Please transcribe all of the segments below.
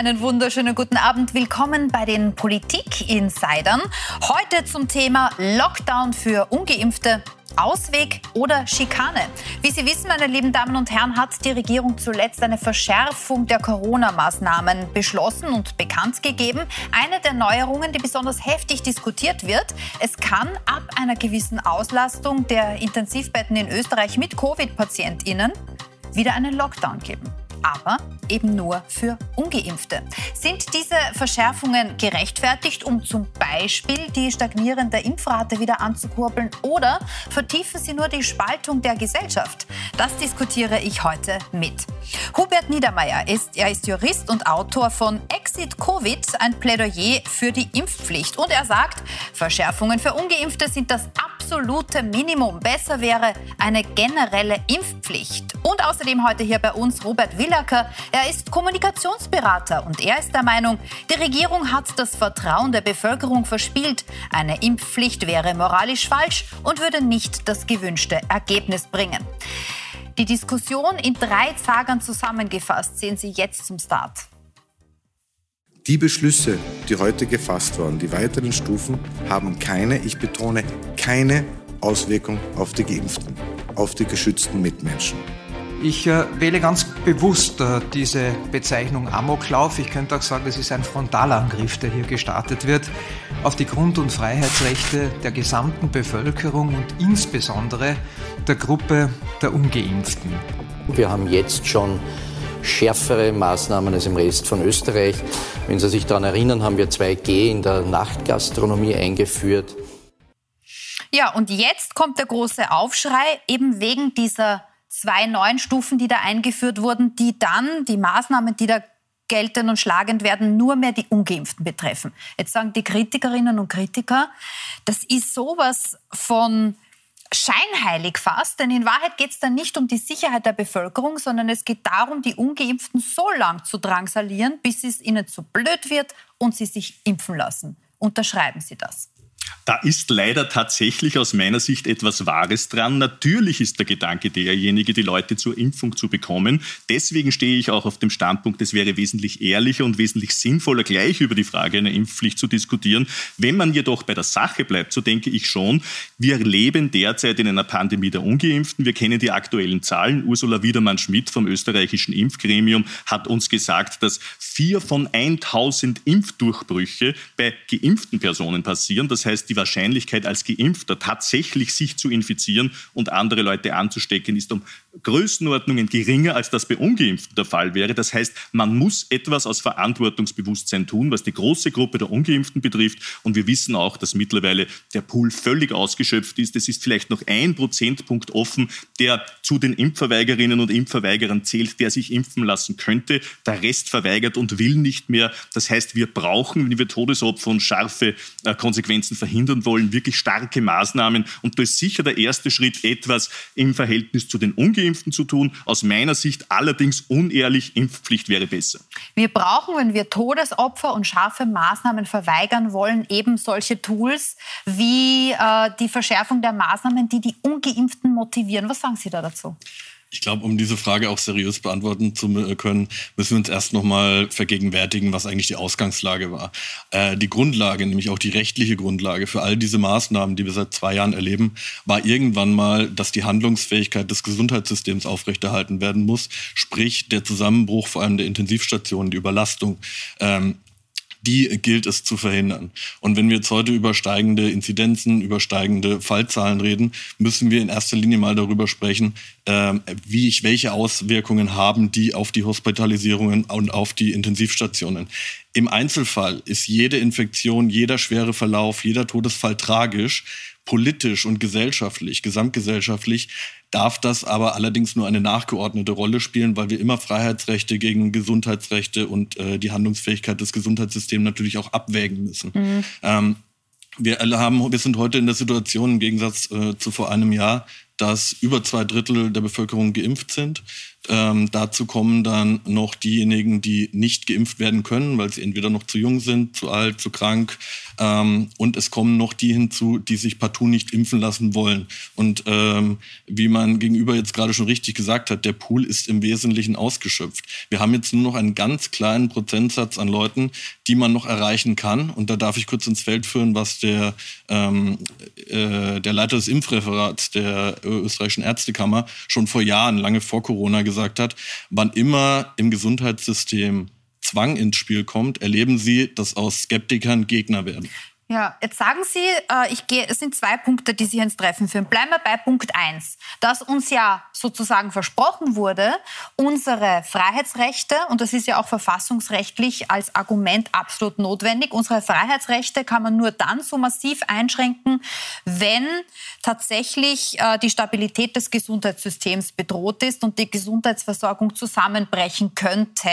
Einen wunderschönen guten Abend. Willkommen bei den Politik-Insidern. Heute zum Thema Lockdown für Ungeimpfte. Ausweg oder Schikane. Wie Sie wissen, meine lieben Damen und Herren, hat die Regierung zuletzt eine Verschärfung der Corona-Maßnahmen beschlossen und bekannt gegeben. Eine der Neuerungen, die besonders heftig diskutiert wird, es kann ab einer gewissen Auslastung der Intensivbetten in Österreich mit Covid-PatientInnen wieder einen Lockdown geben aber eben nur für ungeimpfte. Sind diese Verschärfungen gerechtfertigt, um zum Beispiel die stagnierende Impfrate wieder anzukurbeln oder vertiefen sie nur die Spaltung der Gesellschaft? Das diskutiere ich heute mit. Hubert Niedermeyer ist, er ist Jurist und Autor von Exit Covid, ein Plädoyer für die Impfpflicht. Und er sagt, Verschärfungen für Ungeimpfte sind das absolute Minimum. Besser wäre eine generelle Impfpflicht. Und außerdem heute hier bei uns Robert Willacker. Er ist Kommunikationsberater und er ist der Meinung, die Regierung hat das Vertrauen der Bevölkerung verspielt. Eine Impfpflicht wäre moralisch falsch und würde nicht das gewünschte Ergebnis bringen. Die Diskussion in drei Zagern zusammengefasst sehen Sie jetzt zum Start. Die Beschlüsse, die heute gefasst wurden, die weiteren Stufen, haben keine, ich betone, keine Auswirkung auf die Geimpften, auf die geschützten Mitmenschen. Ich äh, wähle ganz bewusst äh, diese Bezeichnung Amoklauf. Ich könnte auch sagen, es ist ein Frontalangriff, der hier gestartet wird, auf die Grund- und Freiheitsrechte der gesamten Bevölkerung und insbesondere der Gruppe der Ungeimpften. Wir haben jetzt schon schärfere Maßnahmen als im Rest von Österreich. Wenn Sie sich daran erinnern, haben wir 2G in der Nachtgastronomie eingeführt. Ja, und jetzt kommt der große Aufschrei eben wegen dieser zwei neuen Stufen, die da eingeführt wurden, die dann die Maßnahmen, die da gelten und schlagend werden, nur mehr die Ungeimpften betreffen. Jetzt sagen die Kritikerinnen und Kritiker, das ist sowas von scheinheilig fast, denn in Wahrheit geht es dann nicht um die Sicherheit der Bevölkerung, sondern es geht darum, die Ungeimpften so lang zu drangsalieren, bis es ihnen zu blöd wird und sie sich impfen lassen. Unterschreiben Sie das? Da ist leider tatsächlich aus meiner Sicht etwas Wahres dran. Natürlich ist der Gedanke derjenige, die Leute zur Impfung zu bekommen. Deswegen stehe ich auch auf dem Standpunkt, es wäre wesentlich ehrlicher und wesentlich sinnvoller, gleich über die Frage einer Impfpflicht zu diskutieren. Wenn man jedoch bei der Sache bleibt, so denke ich schon, wir leben derzeit in einer Pandemie der Ungeimpften. Wir kennen die aktuellen Zahlen. Ursula Wiedermann-Schmidt vom österreichischen Impfgremium hat uns gesagt, dass vier von 1000 Impfdurchbrüche bei geimpften Personen passieren. Das heißt, die Wahrscheinlichkeit als Geimpfter tatsächlich sich zu infizieren und andere Leute anzustecken, ist um Größenordnungen geringer, als das bei Ungeimpften der Fall wäre. Das heißt, man muss etwas aus Verantwortungsbewusstsein tun, was die große Gruppe der Ungeimpften betrifft. Und wir wissen auch, dass mittlerweile der Pool völlig ausgeschöpft ist. Es ist vielleicht noch ein Prozentpunkt offen, der zu den Impfverweigerinnen und Impfverweigerern zählt, der sich impfen lassen könnte. Der Rest verweigert und will nicht mehr. Das heißt, wir brauchen, wenn wir Todesopfer und scharfe äh, Konsequenzen verhindern wollen, wirklich starke Maßnahmen. Und da ist sicher der erste Schritt etwas im Verhältnis zu den Ungeimpften Ungeimpften zu tun. Aus meiner Sicht allerdings unehrlich, Impfpflicht wäre besser. Wir brauchen, wenn wir Todesopfer und scharfe Maßnahmen verweigern wollen, eben solche Tools wie äh, die Verschärfung der Maßnahmen, die die Ungeimpften motivieren. Was sagen Sie da dazu? Ich glaube, um diese Frage auch seriös beantworten zu können, müssen wir uns erst nochmal vergegenwärtigen, was eigentlich die Ausgangslage war. Äh, die Grundlage, nämlich auch die rechtliche Grundlage für all diese Maßnahmen, die wir seit zwei Jahren erleben, war irgendwann mal, dass die Handlungsfähigkeit des Gesundheitssystems aufrechterhalten werden muss. Sprich, der Zusammenbruch vor allem der Intensivstationen, die Überlastung. Ähm, die gilt es zu verhindern. Und wenn wir jetzt heute über steigende Inzidenzen, über steigende Fallzahlen reden, müssen wir in erster Linie mal darüber sprechen, äh, wie ich, welche Auswirkungen haben die auf die Hospitalisierungen und auf die Intensivstationen. Im Einzelfall ist jede Infektion, jeder schwere Verlauf, jeder Todesfall tragisch. Politisch und gesellschaftlich, gesamtgesellschaftlich darf das aber allerdings nur eine nachgeordnete Rolle spielen, weil wir immer Freiheitsrechte gegen Gesundheitsrechte und äh, die Handlungsfähigkeit des Gesundheitssystems natürlich auch abwägen müssen. Mhm. Ähm, wir alle haben, wir sind heute in der Situation im Gegensatz äh, zu vor einem Jahr, dass über zwei Drittel der Bevölkerung geimpft sind. Ähm, dazu kommen dann noch diejenigen, die nicht geimpft werden können, weil sie entweder noch zu jung sind, zu alt, zu krank. Ähm, und es kommen noch die hinzu, die sich partout nicht impfen lassen wollen. Und ähm, wie man gegenüber jetzt gerade schon richtig gesagt hat, der Pool ist im Wesentlichen ausgeschöpft. Wir haben jetzt nur noch einen ganz kleinen Prozentsatz an Leuten, die man noch erreichen kann. Und da darf ich kurz ins Feld führen, was der, ähm, äh, der Leiter des Impfreferats der österreichischen Ärztekammer schon vor Jahren, lange vor Corona, gesagt hat, wann immer im Gesundheitssystem Zwang ins Spiel kommt, erleben Sie, dass aus Skeptikern Gegner werden. Ja, jetzt sagen Sie, äh, ich gehe, es sind zwei Punkte, die Sie ins Treffen führen. Bleiben wir bei Punkt 1, dass uns ja sozusagen versprochen wurde, unsere Freiheitsrechte, und das ist ja auch verfassungsrechtlich als Argument absolut notwendig, unsere Freiheitsrechte kann man nur dann so massiv einschränken, wenn tatsächlich äh, die Stabilität des Gesundheitssystems bedroht ist und die Gesundheitsversorgung zusammenbrechen könnte.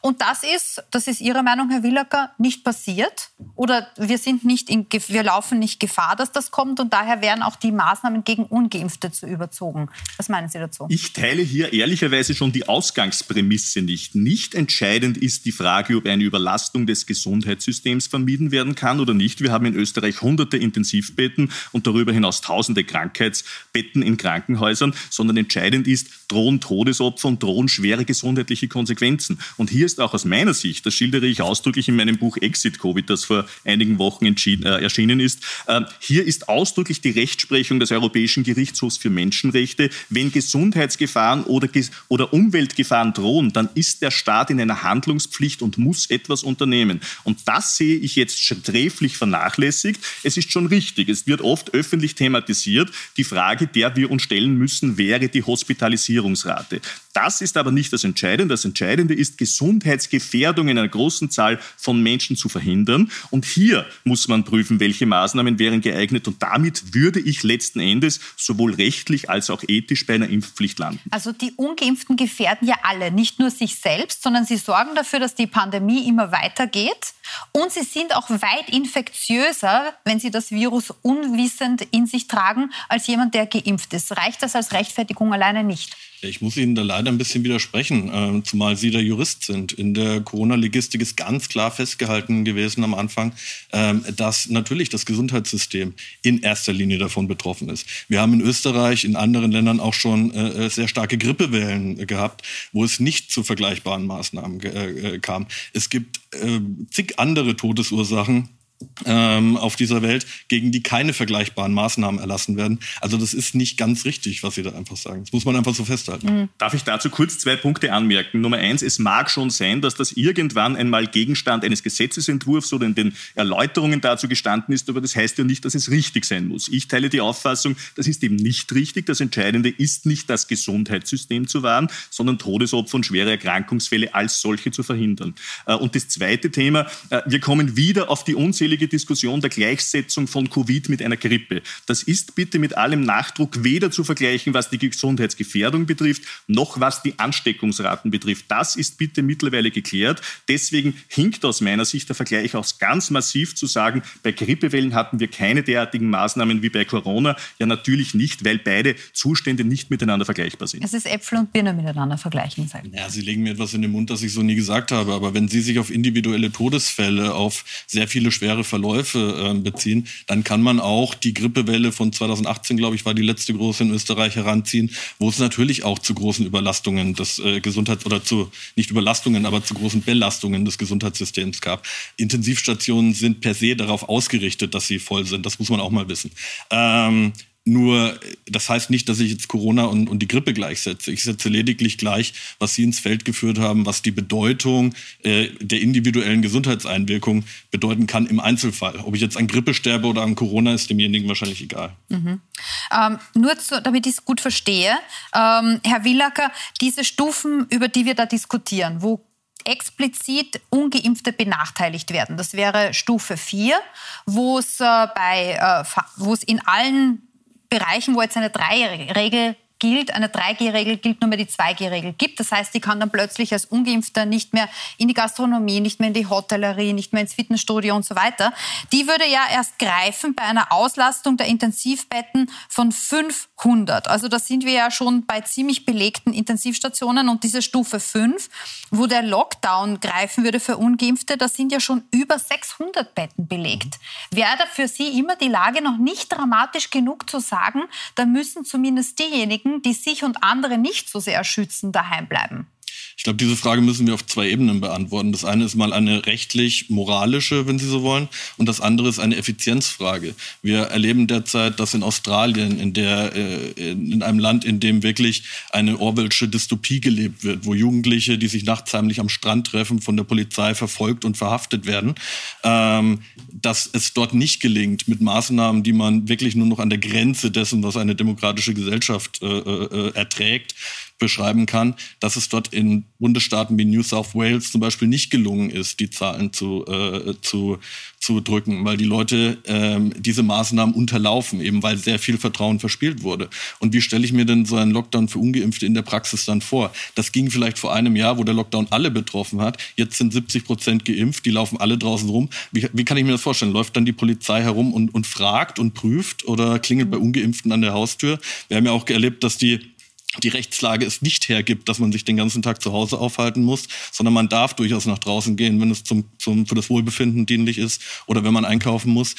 Und das ist, das ist Ihrer Meinung, Herr Willacker, nicht passiert? Oder wir sind nicht in, wir laufen nicht Gefahr, dass das kommt und daher wären auch die Maßnahmen gegen Ungeimpfte zu überzogen. Was meinen Sie dazu? Ich teile hier ehrlicherweise schon die Ausgangsprämisse nicht. Nicht entscheidend ist die Frage, ob eine Überlastung des Gesundheitssystems vermieden werden kann oder nicht. Wir haben in Österreich hunderte Intensivbetten und darüber hinaus tausende Krankheitsbetten in Krankenhäusern, sondern entscheidend ist, drohen Todesopfer und drohen schwere gesundheitliche Konsequenzen. Und hier ist auch aus meiner Sicht, das schildere ich ausdrücklich in meinem Buch Exit Covid, das vor einigen Wochen äh, erschienen ist, äh, hier ist ausdrücklich die Rechtsprechung des Europäischen Gerichtshofs für Menschenrechte. Wenn Gesundheitsgefahren oder, oder Umweltgefahren drohen, dann ist der Staat in einer Handlungspflicht und muss etwas unternehmen. Und das sehe ich jetzt sträflich vernachlässigt. Es ist schon richtig, es wird oft öffentlich thematisiert. Die Frage, der wir uns stellen müssen, wäre die Hospitalisierungsrate. Das ist aber nicht das Entscheidende. Das Entscheidende ist, Gesundheitsgefährdung in einer großen Zahl von Menschen zu verhindern. Und hier muss man prüfen, welche Maßnahmen wären geeignet. Und damit würde ich letzten Endes sowohl rechtlich als auch ethisch bei einer Impfpflicht landen. Also die Ungeimpften gefährden ja alle, nicht nur sich selbst, sondern sie sorgen dafür, dass die Pandemie immer weitergeht. Und sie sind auch weit infektiöser, wenn sie das Virus unwissend in sich tragen, als jemand, der geimpft ist. Reicht das als Rechtfertigung alleine nicht? Ich muss Ihnen da leider ein bisschen widersprechen, äh, zumal Sie der Jurist sind. In der Corona-Logistik ist ganz klar festgehalten gewesen am Anfang, äh, dass natürlich das Gesundheitssystem in erster Linie davon betroffen ist. Wir haben in Österreich, in anderen Ländern auch schon äh, sehr starke Grippewellen gehabt, wo es nicht zu vergleichbaren Maßnahmen äh, kam. Es gibt äh, zig andere Todesursachen, ähm, auf dieser Welt, gegen die keine vergleichbaren Maßnahmen erlassen werden. Also das ist nicht ganz richtig, was Sie da einfach sagen. Das muss man einfach so festhalten. Mhm. Darf ich dazu kurz zwei Punkte anmerken? Nummer eins, es mag schon sein, dass das irgendwann einmal Gegenstand eines Gesetzesentwurfs oder in den Erläuterungen dazu gestanden ist, aber das heißt ja nicht, dass es richtig sein muss. Ich teile die Auffassung, das ist eben nicht richtig. Das Entscheidende ist nicht das Gesundheitssystem zu wahren, sondern Todesopfer und schwere Erkrankungsfälle als solche zu verhindern. Äh, und das zweite Thema, äh, wir kommen wieder auf die unzähligen unzählige Diskussion der Gleichsetzung von Covid mit einer Grippe. Das ist bitte mit allem Nachdruck weder zu vergleichen, was die Gesundheitsgefährdung betrifft, noch was die Ansteckungsraten betrifft. Das ist bitte mittlerweile geklärt. Deswegen hinkt aus meiner Sicht der Vergleich auch ganz massiv zu sagen, bei Grippewellen hatten wir keine derartigen Maßnahmen wie bei Corona. Ja, natürlich nicht, weil beide Zustände nicht miteinander vergleichbar sind. Es ist Äpfel und Birne miteinander vergleichen. Ja, Sie legen mir etwas in den Mund, das ich so nie gesagt habe. Aber wenn Sie sich auf individuelle Todesfälle, auf sehr viele schwere Verläufe äh, beziehen, dann kann man auch die Grippewelle von 2018, glaube ich, war die letzte große in Österreich heranziehen, wo es natürlich auch zu großen Überlastungen des äh, Gesundheits- oder zu, nicht Überlastungen, aber zu großen Belastungen des Gesundheitssystems gab. Intensivstationen sind per se darauf ausgerichtet, dass sie voll sind. Das muss man auch mal wissen. Ähm, nur, das heißt nicht, dass ich jetzt Corona und, und die Grippe gleichsetze. Ich setze lediglich gleich, was Sie ins Feld geführt haben, was die Bedeutung äh, der individuellen Gesundheitseinwirkung bedeuten kann im Einzelfall. Ob ich jetzt an Grippe sterbe oder an Corona, ist demjenigen wahrscheinlich egal. Mhm. Ähm, nur zu, damit ich es gut verstehe, ähm, Herr Willacker, diese Stufen, über die wir da diskutieren, wo explizit Ungeimpfte benachteiligt werden. Das wäre Stufe 4, wo es äh, bei, äh, wo es in allen Bereichen, wo jetzt eine Drei-Regel gilt, eine 3G-Regel gilt, nur mehr die 2G-Regel gibt. Das heißt, ich kann dann plötzlich als Ungeimpfter nicht mehr in die Gastronomie, nicht mehr in die Hotellerie, nicht mehr ins Fitnessstudio und so weiter. Die würde ja erst greifen bei einer Auslastung der Intensivbetten von 500. Also da sind wir ja schon bei ziemlich belegten Intensivstationen und diese Stufe 5, wo der Lockdown greifen würde für Ungeimpfte, da sind ja schon über 600 Betten belegt. Wäre da für Sie immer die Lage noch nicht dramatisch genug zu sagen, da müssen zumindest diejenigen, die sich und andere nicht so sehr schützen, daheim bleiben? Ich glaube, diese Frage müssen wir auf zwei Ebenen beantworten. Das eine ist mal eine rechtlich-moralische, wenn Sie so wollen, und das andere ist eine Effizienzfrage. Wir erleben derzeit, dass in Australien, in, der, äh, in einem Land, in dem wirklich eine Orwellsche Dystopie gelebt wird, wo Jugendliche, die sich nachts heimlich am Strand treffen, von der Polizei verfolgt und verhaftet werden, ähm, dass es dort nicht gelingt, mit Maßnahmen, die man wirklich nur noch an der Grenze dessen, was eine demokratische Gesellschaft äh, äh, erträgt, beschreiben kann, dass es dort in Bundesstaaten wie New South Wales zum Beispiel nicht gelungen ist, die Zahlen zu, äh, zu, zu drücken, weil die Leute ähm, diese Maßnahmen unterlaufen, eben weil sehr viel Vertrauen verspielt wurde. Und wie stelle ich mir denn so einen Lockdown für Ungeimpfte in der Praxis dann vor? Das ging vielleicht vor einem Jahr, wo der Lockdown alle betroffen hat. Jetzt sind 70 Prozent geimpft, die laufen alle draußen rum. Wie, wie kann ich mir das vorstellen? Läuft dann die Polizei herum und, und fragt und prüft oder klingelt bei Ungeimpften an der Haustür? Wir haben ja auch erlebt, dass die die Rechtslage es nicht hergibt, dass man sich den ganzen Tag zu Hause aufhalten muss, sondern man darf durchaus nach draußen gehen, wenn es zum, zum, für das Wohlbefinden dienlich ist oder wenn man einkaufen muss.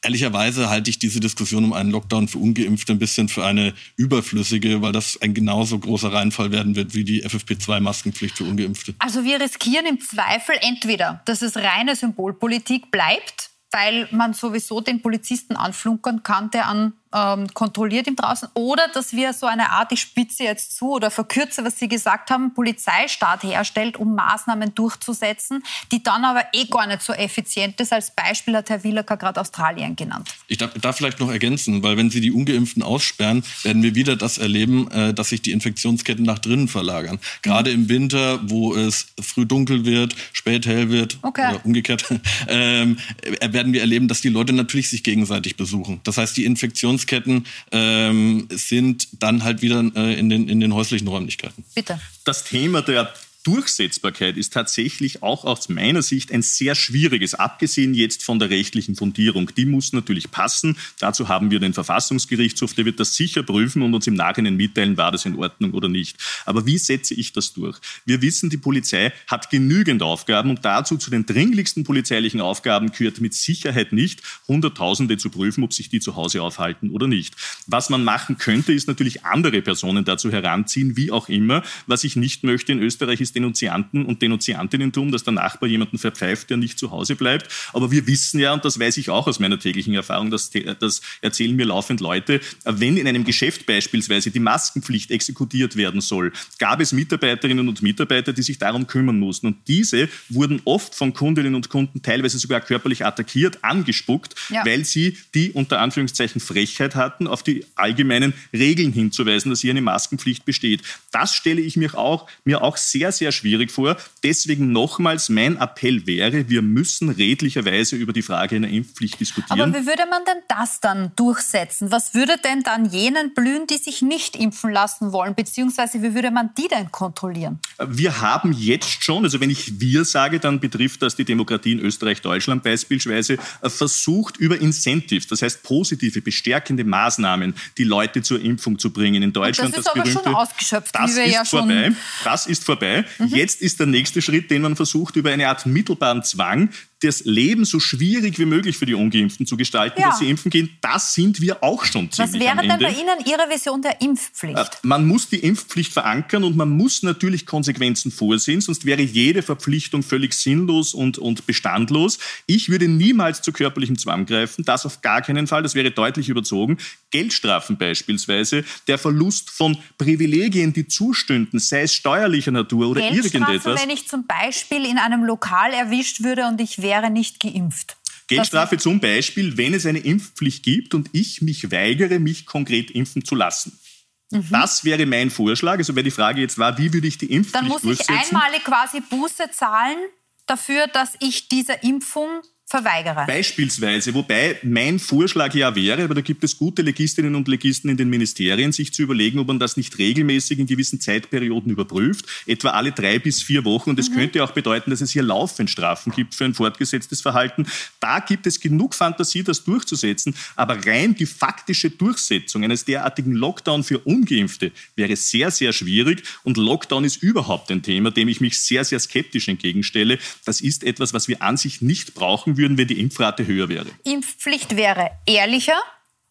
Ehrlicherweise halte ich diese Diskussion um einen Lockdown für Ungeimpfte ein bisschen für eine überflüssige, weil das ein genauso großer Reinfall werden wird wie die FFP2-Maskenpflicht für Ungeimpfte. Also wir riskieren im Zweifel entweder, dass es reine Symbolpolitik bleibt, weil man sowieso den Polizisten anflunkern kann, der an ähm, kontrolliert ihm draußen oder dass wir so eine Art, ich spitze jetzt zu oder verkürze, was Sie gesagt haben, Polizeistaat herstellt, um Maßnahmen durchzusetzen, die dann aber eh gar nicht so effizient ist. Als Beispiel hat Herr Wielacker gerade Australien genannt. Ich darf, darf, vielleicht noch ergänzen, weil wenn Sie die Ungeimpften aussperren, werden wir wieder das erleben, äh, dass sich die Infektionsketten nach drinnen verlagern. Gerade mhm. im Winter, wo es früh dunkel wird, spät hell wird okay. oder umgekehrt, ähm, äh, werden wir erleben, dass die Leute natürlich sich gegenseitig besuchen. Das heißt, die Infektions Produktionsketten ähm, sind dann halt wieder äh, in, den, in den häuslichen Räumlichkeiten. Bitte. Das Thema der Durchsetzbarkeit ist tatsächlich auch aus meiner Sicht ein sehr schwieriges, abgesehen jetzt von der rechtlichen Fundierung. Die muss natürlich passen. Dazu haben wir den Verfassungsgerichtshof, der wird das sicher prüfen und uns im Nachhinein mitteilen, war das in Ordnung oder nicht. Aber wie setze ich das durch? Wir wissen, die Polizei hat genügend Aufgaben und dazu zu den dringlichsten polizeilichen Aufgaben gehört mit Sicherheit nicht, Hunderttausende zu prüfen, ob sich die zu Hause aufhalten oder nicht. Was man machen könnte, ist natürlich andere Personen dazu heranziehen, wie auch immer. Was ich nicht möchte in Österreich ist Denunzianten und Denunziantinnen tun, dass der Nachbar jemanden verpfeift, der nicht zu Hause bleibt. Aber wir wissen ja, und das weiß ich auch aus meiner täglichen Erfahrung, das, das erzählen mir laufend Leute, wenn in einem Geschäft beispielsweise die Maskenpflicht exekutiert werden soll, gab es Mitarbeiterinnen und Mitarbeiter, die sich darum kümmern mussten. Und diese wurden oft von Kundinnen und Kunden teilweise sogar körperlich attackiert, angespuckt, ja. weil sie die unter Anführungszeichen Frechheit hatten, auf die allgemeinen Regeln hinzuweisen, dass hier eine Maskenpflicht besteht. Das stelle ich mir auch, mir auch sehr, sehr schwierig vor. Deswegen nochmals mein Appell wäre, wir müssen redlicherweise über die Frage einer Impfpflicht diskutieren. Aber wie würde man denn das dann durchsetzen? Was würde denn dann jenen blühen, die sich nicht impfen lassen wollen? Beziehungsweise wie würde man die denn kontrollieren? Wir haben jetzt schon, also wenn ich wir sage, dann betrifft das die Demokratie in Österreich, Deutschland beispielsweise, äh, versucht über Incentives, das heißt positive, bestärkende Maßnahmen, die Leute zur Impfung zu bringen. In Deutschland das ist das aber berühmte, schon ausgeschöpft, das wie wir ist ja vorbei. Das ist vorbei. Jetzt ist der nächste Schritt, den man versucht, über eine Art mittelbaren Zwang das Leben so schwierig wie möglich für die Ungeimpften zu gestalten, ja. dass sie impfen gehen, das sind wir auch schon ziemlich Was wäre denn bei Ihnen Ihre Vision der Impfpflicht? Äh, man muss die Impfpflicht verankern und man muss natürlich Konsequenzen vorsehen, sonst wäre jede Verpflichtung völlig sinnlos und, und bestandlos. Ich würde niemals zu körperlichem Zwang greifen, das auf gar keinen Fall, das wäre deutlich überzogen. Geldstrafen beispielsweise, der Verlust von Privilegien, die zustünden, sei es steuerlicher Natur oder irgendetwas. wenn ich zum Beispiel in einem Lokal erwischt würde und ich wäre wäre nicht geimpft. Geldstrafe zum Beispiel, wenn es eine Impfpflicht gibt und ich mich weigere, mich konkret impfen zu lassen. Mhm. Das wäre mein Vorschlag. Also, weil die Frage jetzt war, wie würde ich die Impfpflicht Dann muss ich einmalig quasi Buße zahlen dafür, dass ich dieser Impfung verweigere. Beispielsweise, wobei mein Vorschlag ja wäre, aber da gibt es gute Legistinnen und Legisten in den Ministerien, sich zu überlegen, ob man das nicht regelmäßig in gewissen Zeitperioden überprüft, etwa alle drei bis vier Wochen. Und das mhm. könnte auch bedeuten, dass es hier laufend Strafen gibt für ein fortgesetztes Verhalten. Da gibt es genug Fantasie, das durchzusetzen. Aber rein die faktische Durchsetzung eines derartigen Lockdown für Ungeimpfte wäre sehr, sehr schwierig. Und Lockdown ist überhaupt ein Thema, dem ich mich sehr, sehr skeptisch entgegenstelle. Das ist etwas, was wir an sich nicht brauchen würden, wenn die Impfrate höher wäre. Impfpflicht wäre ehrlicher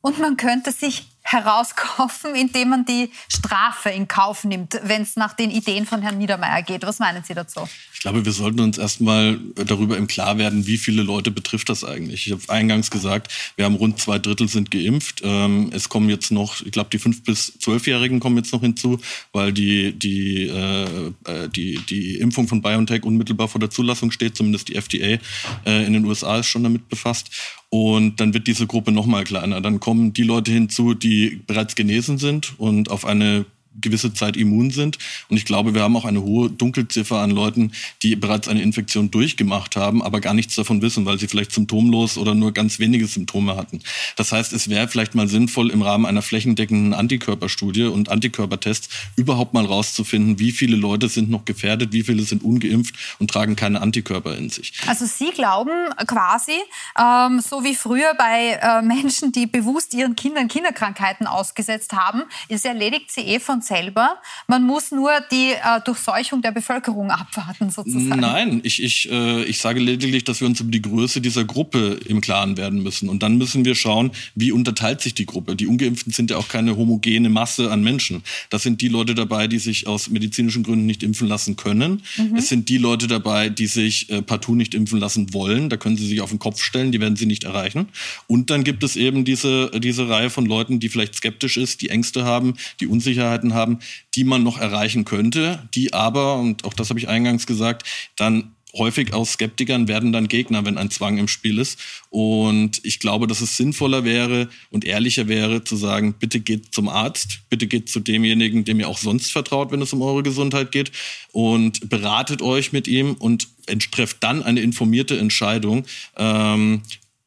und man könnte sich herauskaufen, indem man die Strafe in Kauf nimmt, wenn es nach den Ideen von Herrn Niedermeyer geht. Was meinen Sie dazu? Ich glaube, wir sollten uns erstmal darüber im Klar werden, wie viele Leute betrifft das eigentlich. Ich habe eingangs gesagt, wir haben rund zwei Drittel sind geimpft. Ähm, es kommen jetzt noch, ich glaube, die fünf bis zwölfjährigen kommen jetzt noch hinzu, weil die die äh, äh die die Impfung von BioNTech unmittelbar vor der Zulassung steht. Zumindest die FDA äh, in den USA ist schon damit befasst. Und dann wird diese Gruppe noch mal kleiner. Dann kommen die Leute hinzu, die bereits genesen sind und auf eine gewisse Zeit immun sind. Und ich glaube, wir haben auch eine hohe Dunkelziffer an Leuten, die bereits eine Infektion durchgemacht haben, aber gar nichts davon wissen, weil sie vielleicht symptomlos oder nur ganz wenige Symptome hatten. Das heißt, es wäre vielleicht mal sinnvoll, im Rahmen einer flächendeckenden Antikörperstudie und Antikörpertests überhaupt mal rauszufinden, wie viele Leute sind noch gefährdet, wie viele sind ungeimpft und tragen keine Antikörper in sich. Also Sie glauben quasi, ähm, so wie früher bei äh, Menschen, die bewusst ihren Kindern Kinderkrankheiten ausgesetzt haben, es erledigt sie eh von selber. Man muss nur die äh, Durchseuchung der Bevölkerung abwarten, sozusagen. Nein, ich, ich, äh, ich sage lediglich, dass wir uns über die Größe dieser Gruppe im Klaren werden müssen. Und dann müssen wir schauen, wie unterteilt sich die Gruppe. Die Ungeimpften sind ja auch keine homogene Masse an Menschen. Das sind die Leute dabei, die sich aus medizinischen Gründen nicht impfen lassen können. Mhm. Es sind die Leute dabei, die sich äh, partout nicht impfen lassen wollen. Da können sie sich auf den Kopf stellen, die werden sie nicht erreichen. Und dann gibt es eben diese, diese Reihe von Leuten, die vielleicht skeptisch ist, die Ängste haben, die Unsicherheiten haben haben, die man noch erreichen könnte, die aber, und auch das habe ich eingangs gesagt, dann häufig aus Skeptikern werden dann Gegner, wenn ein Zwang im Spiel ist. Und ich glaube, dass es sinnvoller wäre und ehrlicher wäre zu sagen, bitte geht zum Arzt, bitte geht zu demjenigen, dem ihr auch sonst vertraut, wenn es um eure Gesundheit geht und beratet euch mit ihm und trefft dann eine informierte Entscheidung. Ähm,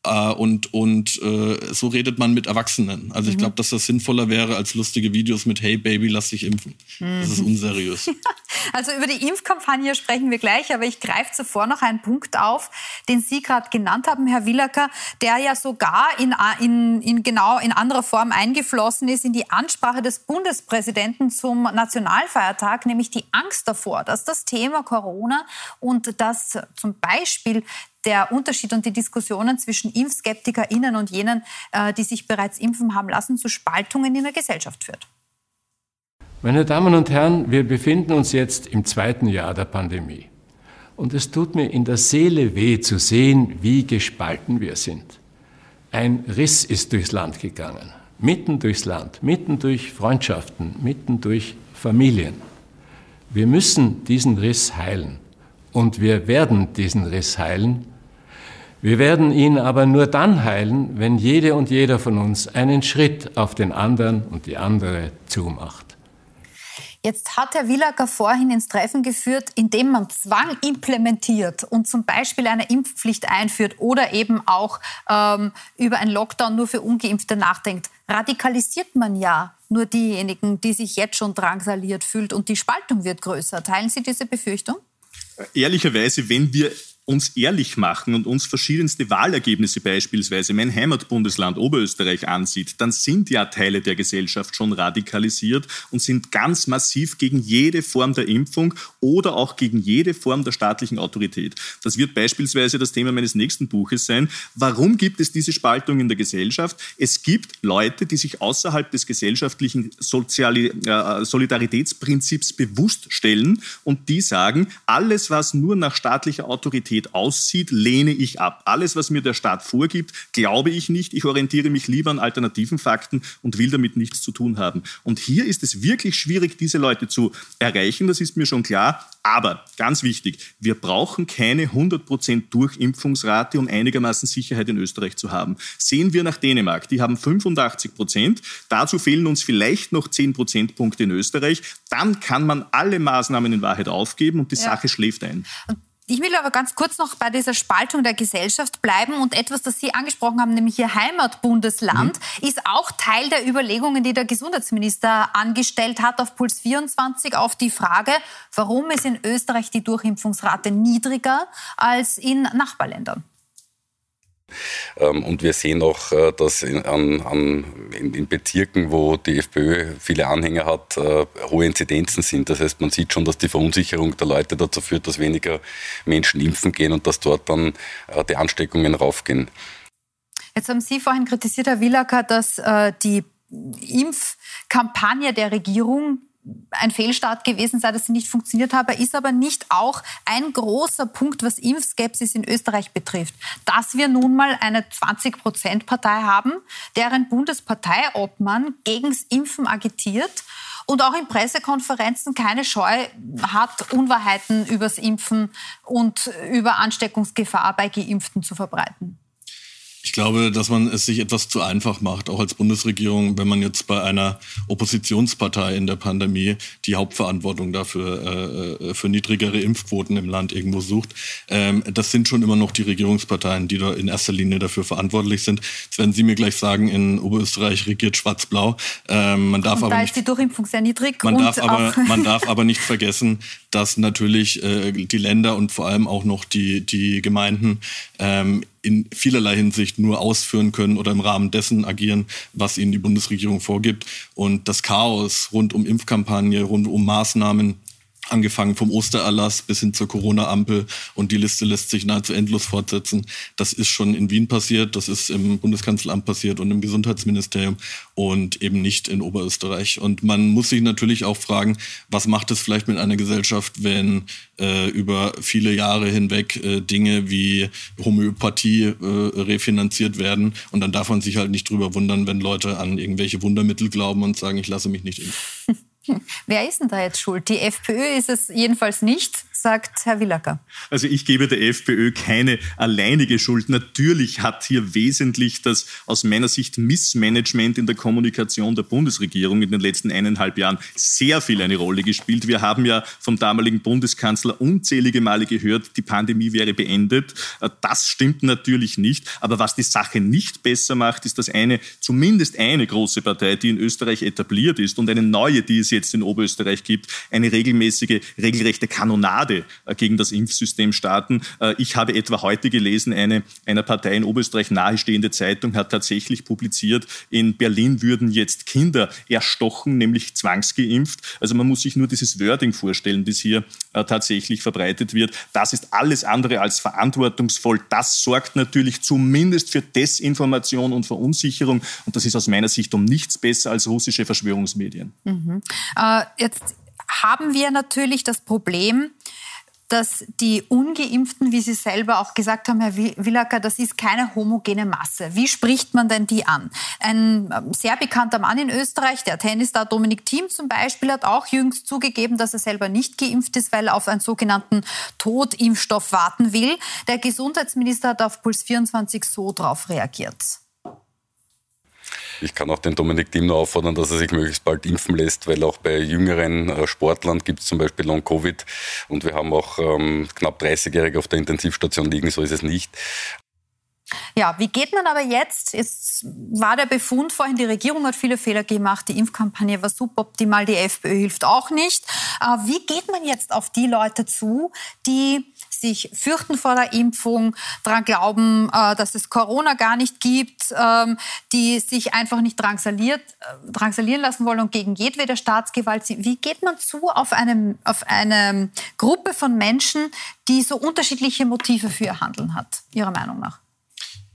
Uh, und und uh, so redet man mit Erwachsenen. Also ich mhm. glaube, dass das sinnvoller wäre als lustige Videos mit Hey Baby, lass dich impfen. Mhm. Das ist mhm. unseriös. also über die Impfkampagne sprechen wir gleich, aber ich greife zuvor noch einen Punkt auf, den Sie gerade genannt haben, Herr Willacker, der ja sogar in, in, in genau in anderer Form eingeflossen ist in die Ansprache des Bundespräsidenten zum Nationalfeiertag, nämlich die Angst davor, dass das Thema Corona und das zum Beispiel der Unterschied und die Diskussionen zwischen ImpfskeptikerInnen und jenen, äh, die sich bereits impfen haben lassen, zu Spaltungen in der Gesellschaft führt. Meine Damen und Herren, wir befinden uns jetzt im zweiten Jahr der Pandemie. Und es tut mir in der Seele weh zu sehen, wie gespalten wir sind. Ein Riss ist durchs Land gegangen, mitten durchs Land, mitten durch Freundschaften, mitten durch Familien. Wir müssen diesen Riss heilen. Und wir werden diesen Riss heilen, wir werden ihn aber nur dann heilen, wenn jede und jeder von uns einen Schritt auf den anderen und die andere zumacht. Jetzt hat Herr Willacker vorhin ins Treffen geführt, indem man Zwang implementiert und zum Beispiel eine Impfpflicht einführt oder eben auch ähm, über einen Lockdown nur für Ungeimpfte nachdenkt. Radikalisiert man ja nur diejenigen, die sich jetzt schon drangsaliert fühlt und die Spaltung wird größer. Teilen Sie diese Befürchtung? Ehrlicherweise, wenn wir uns ehrlich machen und uns verschiedenste Wahlergebnisse beispielsweise mein Heimatbundesland Oberösterreich ansieht, dann sind ja Teile der Gesellschaft schon radikalisiert und sind ganz massiv gegen jede Form der Impfung oder auch gegen jede Form der staatlichen Autorität. Das wird beispielsweise das Thema meines nächsten Buches sein. Warum gibt es diese Spaltung in der Gesellschaft? Es gibt Leute, die sich außerhalb des gesellschaftlichen Soziali äh, Solidaritätsprinzips bewusst stellen und die sagen, alles, was nur nach staatlicher Autorität Realität aussieht, lehne ich ab. Alles, was mir der Staat vorgibt, glaube ich nicht. Ich orientiere mich lieber an alternativen Fakten und will damit nichts zu tun haben. Und hier ist es wirklich schwierig, diese Leute zu erreichen, das ist mir schon klar. Aber ganz wichtig, wir brauchen keine 100% Durchimpfungsrate, um einigermaßen Sicherheit in Österreich zu haben. Sehen wir nach Dänemark, die haben 85%. Dazu fehlen uns vielleicht noch 10 Prozentpunkte in Österreich. Dann kann man alle Maßnahmen in Wahrheit aufgeben und die ja. Sache schläft ein. Und Ich will aber ganz kurz noch bei dieser Spaltung der Gesellschaft bleiben und etwas, das Sie angesprochen haben, nämlich Ihr Heimatbundesland, mhm. ist auch Teil der Überlegungen, die der Gesundheitsminister angestellt hat auf Puls 24 auf die Frage, warum ist in Österreich die Durchimpfungsrate niedriger als in Nachbarländern. Ähm, und wir sehen auch, äh, dass in, an, in, Bezirken, wo die FPÖ viele Anhänger hat, äh, hohe Inzidenzen sind. Das heißt, man sieht schon, dass die Verunsicherung der Leute dazu führt, dass weniger Menschen impfen gehen und dass dort dann äh, die Ansteckungen raufgehen. Jetzt haben Sie vorhin kritisiert, Herr Willacker, dass die Impfkampagne der Regierung ein Fehlstart gewesen sei, dass sie nicht funktioniert habe, ist aber nicht auch ein großer Punkt, was Impfskepsis in Österreich betrifft. Dass wir nun mal eine 20-Prozent-Partei haben, deren Bundesparteiobmann gegens Impfen agitiert und auch in Pressekonferenzen keine Scheu hat, Unwahrheiten übers Impfen und über Ansteckungsgefahr bei Geimpften zu verbreiten. Ich glaube, dass man es sich etwas zu einfach macht, auch als Bundesregierung, wenn man jetzt bei einer Oppositionspartei in der Pandemie die Hauptverantwortung dafür äh, für niedrigere Impfquoten im Land irgendwo sucht. Ähm, das sind schon immer noch die Regierungsparteien, die da in erster Linie dafür verantwortlich sind. Jetzt werden Sie mir gleich sagen, in Oberösterreich regiert Schwarz-Blau. Ähm, man darf und aber da nicht, ist die Durchimpfung sehr niedrig. Man, darf aber, man darf aber nicht vergessen, dass natürlich äh, die Länder und vor allem auch noch die, die Gemeinden ähm, in vielerlei Hinsicht nur ausführen können oder im Rahmen dessen agieren, was ihnen die Bundesregierung vorgibt. Und das Chaos rund um Impfkampagne, rund um Maßnahmen, angefangen vom Ostererlass bis hin zur Corona-Ampel und die Liste lässt sich nahezu endlos fortsetzen. Das ist schon in Wien passiert, das ist im Bundeskanzleramt passiert und im Gesundheitsministerium und eben nicht in Oberösterreich. Und man muss sich natürlich auch fragen, was macht es vielleicht mit einer Gesellschaft, wenn äh, über viele Jahre hinweg äh, Dinge wie Homöopathie äh, refinanziert werden und dann darf man sich halt nicht drüber wundern, wenn Leute an irgendwelche Wundermittel glauben und sagen, ich lasse mich nicht impfen. Wer ist denn da jetzt schuld? Die FPÖ ist es jedenfalls nicht sagt Herr Willacker. Also ich gebe der FPÖ keine alleinige Schuld. Natürlich hat hier wesentlich das aus meiner Sicht Missmanagement in der Kommunikation der Bundesregierung in den letzten eineinhalb Jahren sehr viel eine Rolle gespielt. Wir haben ja vom damaligen Bundeskanzler unzählige Male gehört, die Pandemie wäre beendet. Das stimmt natürlich nicht. Aber was die Sache nicht besser macht, ist, dass eine, zumindest eine große Partei, die in Österreich etabliert ist und eine neue, die es jetzt in Oberösterreich gibt, eine regelmäßige, regelrechte Kanonade Blockade äh, gegen das Impfsystem starten. Äh, ich habe etwa heute gelesen, eine einer Partei in Oberösterreich nahestehende Zeitung hat tatsächlich publiziert, in Berlin würden jetzt Kinder erstochen, nämlich zwangsgeimpft. Also man muss sich nur dieses Wording vorstellen, das hier äh, tatsächlich verbreitet wird. Das ist alles andere als verantwortungsvoll. Das sorgt natürlich zumindest für Desinformation und Verunsicherung. Und das ist aus meiner Sicht um nichts besser als russische Verschwörungsmedien. Mhm. Äh, jetzt haben wir natürlich das Problem, dass die Ungeimpften, wie Sie selber auch gesagt haben, Herr Willacker, das ist keine homogene Masse. Wie spricht man denn die an? Ein ähm, sehr bekannter Mann in Österreich, der Tennisstar Dominik Thiem zum Beispiel, hat auch jüngst zugegeben, dass er selber nicht geimpft ist, weil er auf einen sogenannten Totimpfstoff warten will. Der Gesundheitsminister hat auf Puls 24 so darauf reagiert. Ich kann auch den Dominik Thiem nur auffordern, dass er sich möglichst bald impfen lässt, weil auch bei jüngeren äh, Sportlern gibt es zum Beispiel Long-Covid und wir haben auch ähm, knapp 30-Jährige auf der Intensivstation liegen, so ist es nicht. Ja, wie geht man aber jetzt? Jetzt war der Befund vorhin, die Regierung hat viele Fehler gemacht, die Impfkampagne war suboptimal, die FPÖ hilft auch nicht. Äh, wie geht man jetzt auf die Leute zu, die sich fürchten vor der Impfung, daran glauben, äh, dass es Corona gar nicht gibt, ähm, die sich einfach nicht drangsaliert, äh, drangsalieren lassen wollen und gegen jedwede Staatsgewalt sind. Wie geht man zu auf, einem, auf eine Gruppe von Menschen, die so unterschiedliche Motive für ihr Handeln hat, Ihrer Meinung nach?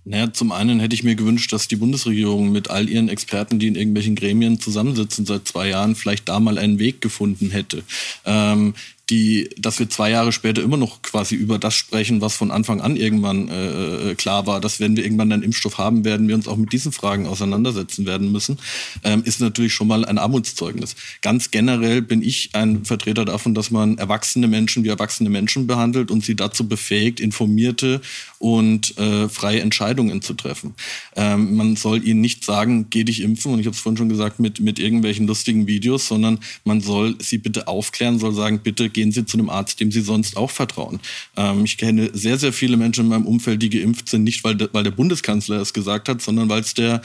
Naja, zum einen hätte ich mir gewünscht, dass die Bundesregierung mit all ihren Experten, die in irgendwelchen Gremien zusammensitzen seit zwei Jahren, vielleicht da mal einen Weg gefunden hätte. Ähm, die, dass wir zwei Jahre später immer noch quasi über das sprechen, was von Anfang an irgendwann äh, äh, klar war, dass wenn wir irgendwann einen Impfstoff haben werden, wir uns auch mit diesen Fragen auseinandersetzen werden müssen, ähm, ist natürlich schon mal ein Armutszeugnis. Ganz generell bin ich ein Vertreter davon, dass man erwachsene Menschen wie erwachsene Menschen behandelt und sie dazu befähigt, informierte und äh, freie Entscheidungen zu treffen. Ähm, man soll ihnen nicht sagen, geh dich impfen, und ich habe es vorhin schon gesagt, mit, mit irgendwelchen lustigen Videos, sondern man soll sie bitte aufklären, soll sagen, bitte gehen Sie zu einem Arzt, dem Sie sonst auch vertrauen. Ähm, ich kenne sehr, sehr viele Menschen in meinem Umfeld, die geimpft sind, nicht weil, de, weil der Bundeskanzler es gesagt hat, sondern weil es der,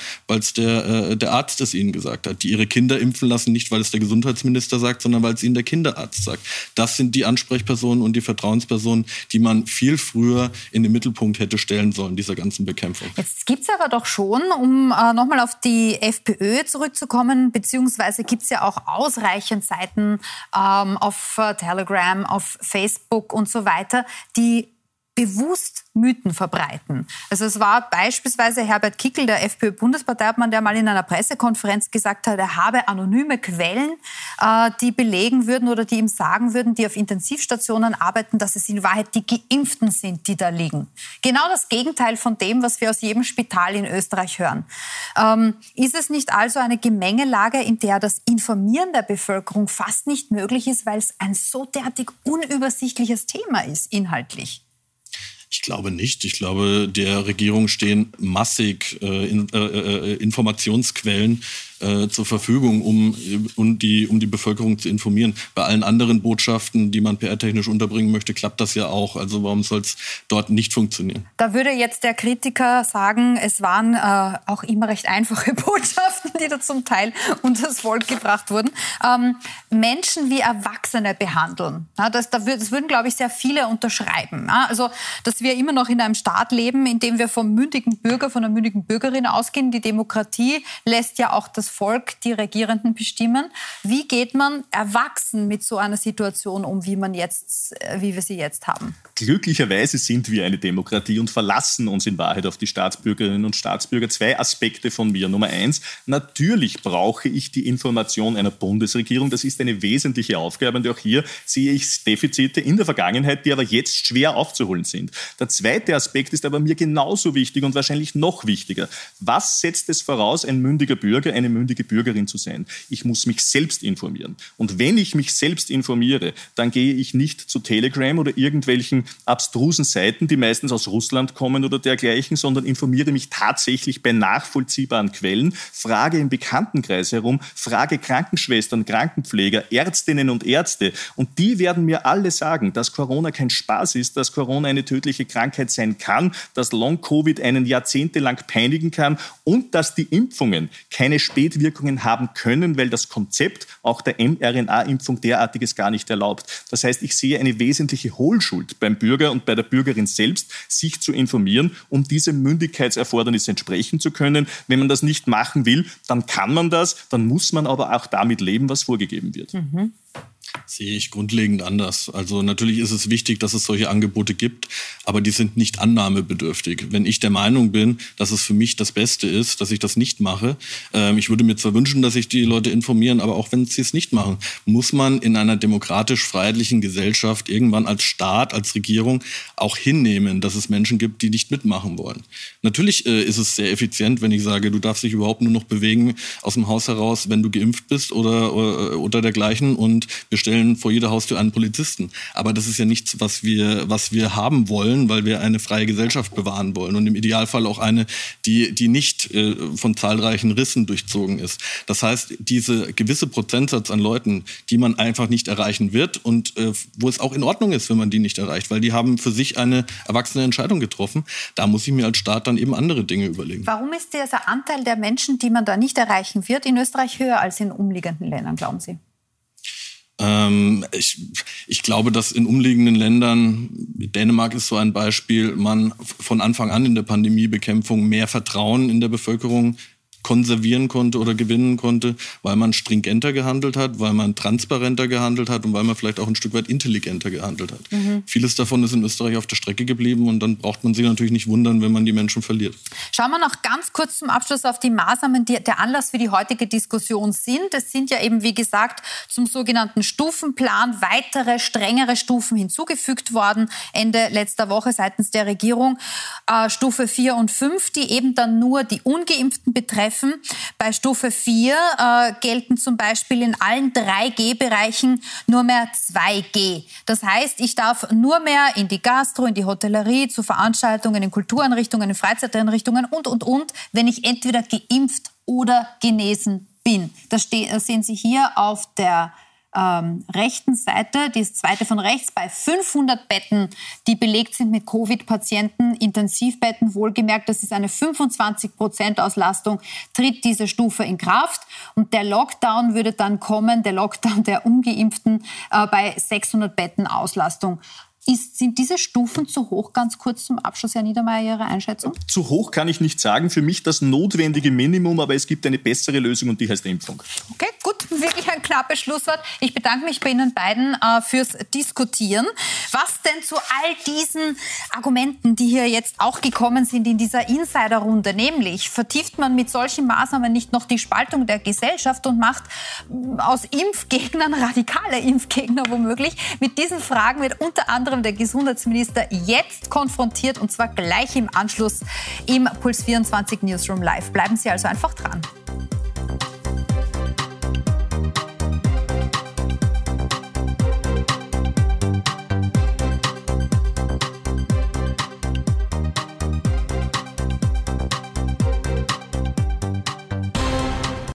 der, äh, der Arzt es ihnen gesagt hat, die ihre Kinder impfen lassen, nicht weil es der Gesundheitsminister sagt, sondern weil es ihnen der Kinderarzt sagt. Das sind die Ansprechpersonen und die Vertrauenspersonen, die man viel früher in den Mittelpunkt hätte stellen sollen, dieser ganzen Bekämpfung. Jetzt gibt es aber doch schon, um äh, nochmal auf die FPÖ zurückzukommen, beziehungsweise gibt es ja auch ausreichend Seiten ähm, auf äh, Telegram, auf Facebook und so weiter, die bewusst Mythen verbreiten. Also es war beispielsweise Herbert Kickel, der FPÖ-Bundesparteiobmann, der mal in einer Pressekonferenz gesagt hat, er habe anonyme Quellen, äh, die belegen würden oder die ihm sagen würden, die auf Intensivstationen arbeiten, dass es in Wahrheit die Geimpften sind, die da liegen. Genau das Gegenteil von dem, was wir aus jedem Spital in Österreich hören. Ähm, ist es nicht also eine Gemengelage, in der das Informieren der Bevölkerung fast nicht möglich ist, weil es ein so derartig unübersichtliches Thema ist, inhaltlich? Ich glaube nicht. Ich glaube, der Regierung stehen massig äh, in, äh, äh Informationsquellen äh, zur Verfügung, um, um, die, um die Bevölkerung zu informieren. Bei allen anderen Botschaften, die man PR-technisch unterbringen möchte, klappt das ja auch. Also warum soll es dort nicht funktionieren? Da würde jetzt der Kritiker sagen, es waren äh, auch immer recht einfache Botschaften, die da zum Teil unter das Volk gebracht wurden. Ähm, Menschen wie Erwachsene behandeln. Ja, das, das würden, glaube ich, sehr viele unterschreiben. Ja, also, dass wir immer noch in einem Staat leben, in dem wir vom mündigen Bürger, von einer mündigen Bürgerin ausgehen. Die Demokratie lässt ja auch das Volk die Regierenden bestimmen. Wie geht man erwachsen mit so einer Situation um, wie, man jetzt, äh, wie wir sie jetzt haben? Glücklicherweise sind wir eine Demokratie und verlassen uns in Wahrheit auf die Staatsbürgerinnen und Staatsbürger. Zwei Aspekte von mir. Nummer eins, natürlich brauche ich die Information einer Bundesregierung. Das ist eine wesentliche Aufgabe und auch hier sehe ich Defizite in der Vergangenheit, die aber jetzt schwer aufzuholen sind. Der zweite Aspekt ist aber mir genauso wichtig und wahrscheinlich noch wichtiger. Was setzt es voraus, ein mündiger Bürger, eine mündige Bürgerin zu sein. Ich muss mich selbst informieren. Und wenn ich mich selbst informiere, dann gehe ich nicht zu Telegram oder irgendwelchen abstrusen Seiten, die meistens aus Russland kommen oder dergleichen, sondern informiere mich tatsächlich bei nachvollziehbaren Quellen, frage im Bekanntenkreis herum, frage Krankenschwestern, Krankenpfleger, Ärztinnen und Ärzte. Und die werden mir alle sagen, dass Corona kein Spaß ist, dass Corona eine tödliche Krankheit sein kann, dass Long-Covid einen jahrzehntelang peinigen kann und dass die Impfungen keine Spät Spätwirkungen haben können, weil das Konzept auch der mRNA-Impfung derartiges gar nicht erlaubt. Das heißt, ich sehe eine wesentliche Hohlschuld beim Bürger und bei der Bürgerin selbst, sich zu informieren, um diesem Mündigkeitserfordernis entsprechen zu können. Wenn man das nicht machen will, dann kann man das, dann muss man aber auch damit leben, was vorgegeben wird. Mhm. Sehe ich grundlegend anders. Also natürlich ist es wichtig, dass es solche Angebote gibt, aber die sind nicht annahmebedürftig. Wenn ich der Meinung bin, dass es für mich das Beste ist, dass ich das nicht mache, ähm, ich würde mir zwar wünschen, dass sich die Leute informieren, aber auch wenn sie es nicht machen, muss man in einer demokratisch-freiheitlichen Gesellschaft irgendwann als Staat, als Regierung auch hinnehmen, dass es Menschen gibt, die nicht mitmachen wollen. Natürlich äh, ist es sehr effizient, wenn ich sage, du darfst dich überhaupt nur noch bewegen aus dem Haus heraus, wenn du geimpft bist oder, oder, oder dergleichen und wir stellen vor jeder Haustür einen Polizisten. Aber das ist ja nichts, was wir, was wir haben wollen, weil wir eine freie Gesellschaft bewahren wollen und im Idealfall auch eine, die, die nicht äh, von zahlreichen Rissen durchzogen ist. Das heißt, diese gewisse Prozentsatz an Leuten, die man einfach nicht erreichen wird und äh, wo es auch in Ordnung ist, wenn man die nicht erreicht, weil die haben für sich eine erwachsene Entscheidung getroffen, da muss ich mir als Staat dann eben andere Dinge überlegen. Warum ist dieser Anteil der Menschen, die man da nicht erreichen wird, in Österreich höher als in umliegenden Ländern, glauben Sie? Ähm, ich, ich glaube, dass in umliegenden Ländern, Dänemark ist so ein Beispiel, man von Anfang an in der Pandemiebekämpfung mehr Vertrauen in der Bevölkerung konservieren konnte oder gewinnen konnte, weil man stringenter gehandelt hat, weil man transparenter gehandelt hat und weil man vielleicht auch ein Stück weit intelligenter gehandelt hat. Mhm. Vieles davon ist in Österreich auf der Strecke geblieben und dann braucht man sich natürlich nicht wundern, wenn man die Menschen verliert. Schauen wir noch ganz kurz zum Abschluss auf die Maßnahmen, die der Anlass für die heutige Diskussion sind. Es sind ja eben, wie gesagt, zum sogenannten Stufenplan weitere, strengere Stufen hinzugefügt worden, Ende letzter Woche seitens der Regierung. Äh, Stufe 4 und 5, die eben dann nur die Ungeimpften betreffen treffen. Bei Stufe 4 äh, gelten zum Beispiel in allen 3G-Bereichen nur mehr 2G. Das heißt, ich darf nur mehr in die Gastro, in die Hotellerie, zu Veranstaltungen, in Kultureinrichtungen, in Freizeiteinrichtungen und, und, und, wenn ich entweder geimpft oder genesen bin. Das sehen Sie hier auf der ähm, rechten Seite, die zweite von rechts, bei 500 Betten, die belegt sind mit Covid-Patienten, Intensivbetten, wohlgemerkt, das ist eine 25 Prozent Auslastung, tritt diese Stufe in Kraft. Und der Lockdown würde dann kommen, der Lockdown der Ungeimpften, äh, bei 600 Betten Auslastung. Ist, sind diese Stufen zu hoch? Ganz kurz zum Abschluss, Herr Niedermeyer, Ihre Einschätzung? Zu hoch kann ich nicht sagen. Für mich das notwendige Minimum, aber es gibt eine bessere Lösung und die heißt Impfung. Okay, gut. Wirklich ein knappes Schlusswort. Ich bedanke mich bei Ihnen beiden äh, fürs Diskutieren. Was denn zu all diesen Argumenten, die hier jetzt auch gekommen sind in dieser Insider-Runde, nämlich vertieft man mit solchen Maßnahmen nicht noch die Spaltung der Gesellschaft und macht mm, aus Impfgegnern radikale Impfgegner womöglich? Mit diesen Fragen wird unter anderem anderem der Gesundheitsminister jetzt konfrontiert und zwar gleich im Anschluss im Puls 24 Newsroom Live. Bleiben Sie also einfach dran.